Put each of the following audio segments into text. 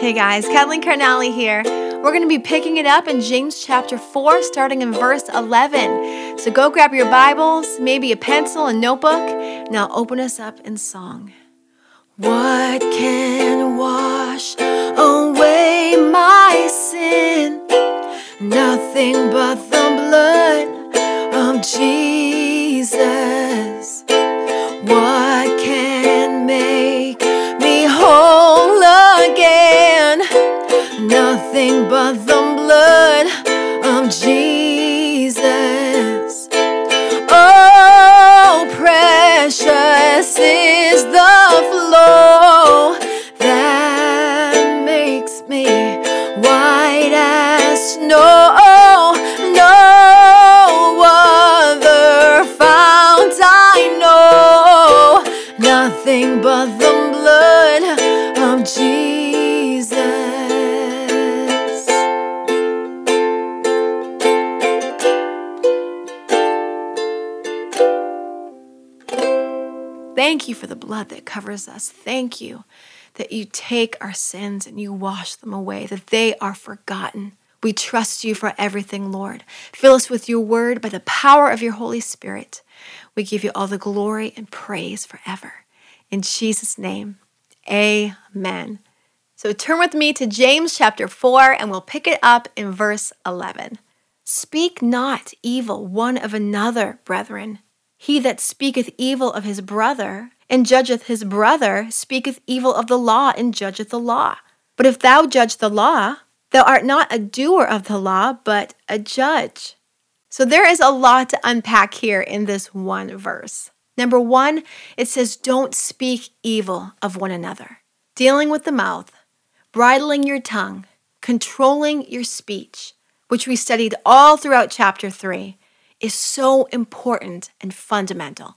Hey guys, Kathleen Carnally here. We're going to be picking it up in James chapter 4, starting in verse 11. So go grab your Bibles, maybe a pencil and notebook, I'll open us up in song. What can wash away my sin? Nothing but Nothing but the blood of Jesus. Oh, precious is the flow that makes me white as snow. Thank you for the blood that covers us. Thank you that you take our sins and you wash them away, that they are forgotten. We trust you for everything, Lord. Fill us with your word by the power of your Holy Spirit. We give you all the glory and praise forever. In Jesus' name, amen. So turn with me to James chapter 4, and we'll pick it up in verse 11. Speak not evil one of another, brethren. He that speaketh evil of his brother and judgeth his brother speaketh evil of the law and judgeth the law. But if thou judge the law, thou art not a doer of the law, but a judge. So there is a lot to unpack here in this one verse. Number one, it says, Don't speak evil of one another. Dealing with the mouth, bridling your tongue, controlling your speech, which we studied all throughout chapter 3, is so important and fundamental.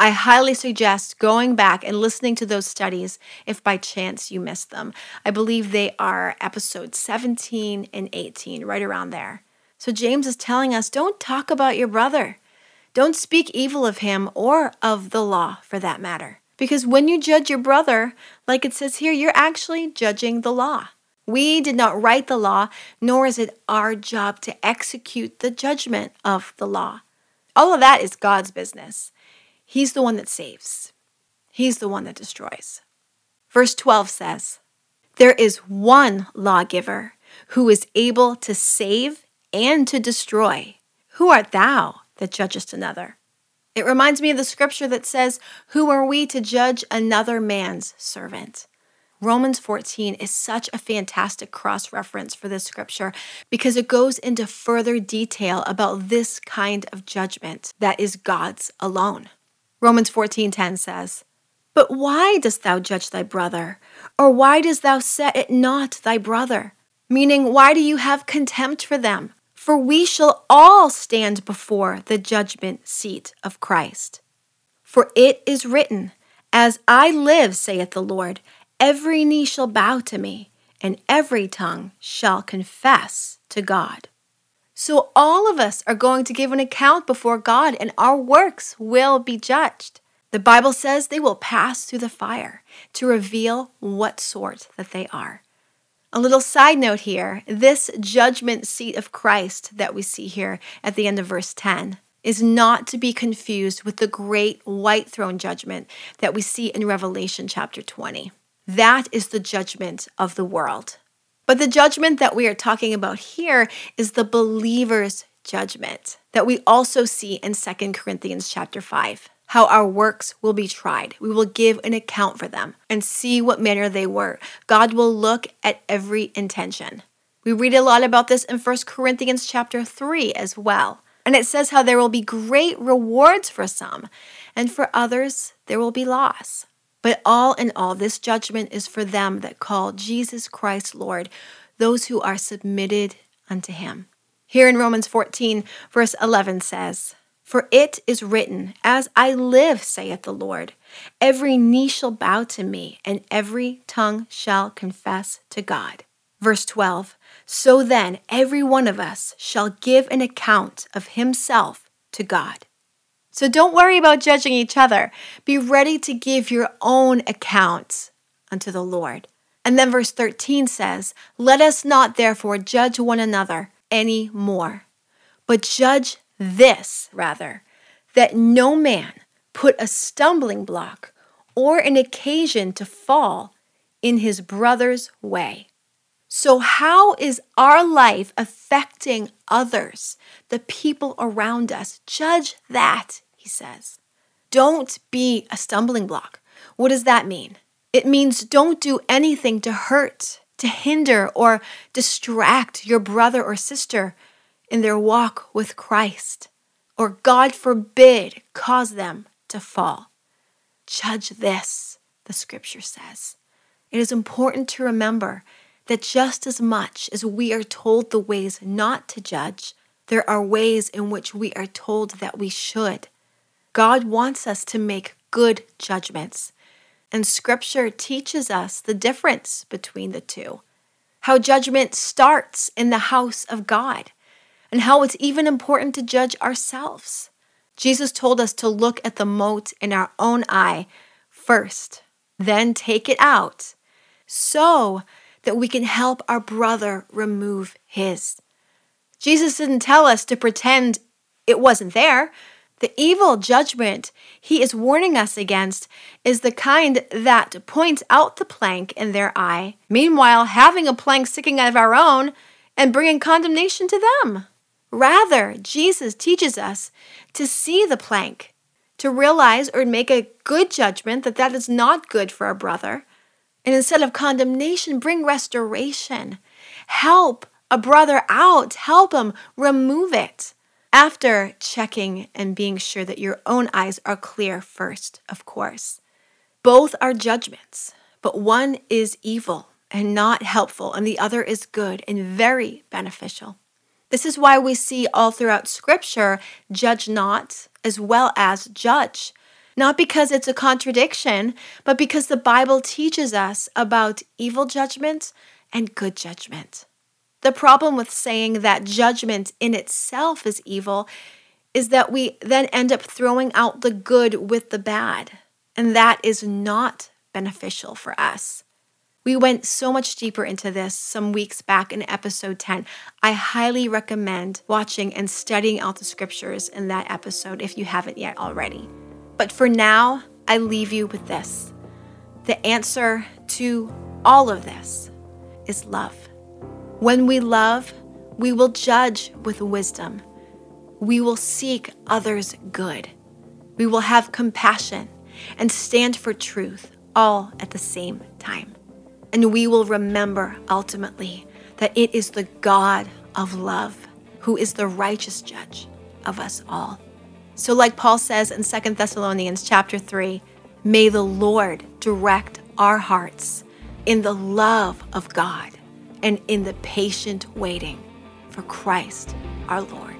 I highly suggest going back and listening to those studies if by chance you missed them. I believe they are episodes 17 and 18, right around there. So James is telling us don't talk about your brother. Don't speak evil of him or of the law for that matter. Because when you judge your brother, like it says here, you're actually judging the law. We did not write the law, nor is it our job to execute the judgment of the law. All of that is God's business. He's the one that saves, He's the one that destroys. Verse 12 says, There is one lawgiver who is able to save and to destroy. Who art thou that judgest another? It reminds me of the scripture that says, Who are we to judge another man's servant? Romans 14 is such a fantastic cross reference for this scripture because it goes into further detail about this kind of judgment that is God's alone. Romans 14:10 says, "But why dost thou judge thy brother? Or why dost thou set it not thy brother?" Meaning, why do you have contempt for them? For we shall all stand before the judgment seat of Christ. For it is written, As I live, saith the Lord, every knee shall bow to me, and every tongue shall confess to God. So all of us are going to give an account before God, and our works will be judged. The Bible says they will pass through the fire to reveal what sort that they are. A little side note here this judgment seat of Christ that we see here at the end of verse 10 is not to be confused with the great white throne judgment that we see in Revelation chapter 20. That is the judgment of the world. But the judgment that we are talking about here is the believer's judgment that we also see in 2 Corinthians chapter 5 how our works will be tried. We will give an account for them and see what manner they were. God will look at every intention. We read a lot about this in 1 Corinthians chapter 3 as well. And it says how there will be great rewards for some, and for others there will be loss. But all in all, this judgment is for them that call Jesus Christ Lord, those who are submitted unto him. Here in Romans 14, verse 11 says, For it is written, As I live, saith the Lord, every knee shall bow to me, and every tongue shall confess to God. Verse 12, So then every one of us shall give an account of himself to God. So don't worry about judging each other. Be ready to give your own account unto the Lord. And then verse 13 says, Let us not therefore judge one another any more, but judge this rather, that no man put a stumbling block or an occasion to fall in his brother's way. So, how is our life affecting others, the people around us? Judge that, he says. Don't be a stumbling block. What does that mean? It means don't do anything to hurt, to hinder, or distract your brother or sister in their walk with Christ, or God forbid, cause them to fall. Judge this, the scripture says. It is important to remember that just as much as we are told the ways not to judge, there are ways in which we are told that we should. God wants us to make good judgments, and Scripture teaches us the difference between the two. How judgment starts in the house of God, and how it's even important to judge ourselves. Jesus told us to look at the mote in our own eye first, then take it out, so that we can help our brother remove his. Jesus didn't tell us to pretend it wasn't there. The evil judgment he is warning us against is the kind that points out the plank in their eye, meanwhile, having a plank sticking out of our own and bringing condemnation to them. Rather, Jesus teaches us to see the plank, to realize or make a good judgment that that is not good for our brother, and instead of condemnation, bring restoration. Help a brother out, help him remove it. After checking and being sure that your own eyes are clear first, of course. Both are judgments, but one is evil and not helpful, and the other is good and very beneficial. This is why we see all throughout Scripture, judge not as well as judge. Not because it's a contradiction, but because the Bible teaches us about evil judgment and good judgment. The problem with saying that judgment in itself is evil is that we then end up throwing out the good with the bad, and that is not beneficial for us. We went so much deeper into this some weeks back in episode 10. I highly recommend watching and studying out the scriptures in that episode if you haven't yet already. But for now, I leave you with this the answer to all of this is love. When we love, we will judge with wisdom. We will seek others' good. We will have compassion and stand for truth all at the same time. And we will remember ultimately that it is the God of love who is the righteous judge of us all. So like Paul says in 2 Thessalonians chapter 3, may the Lord direct our hearts in the love of God and in the patient waiting for Christ our Lord.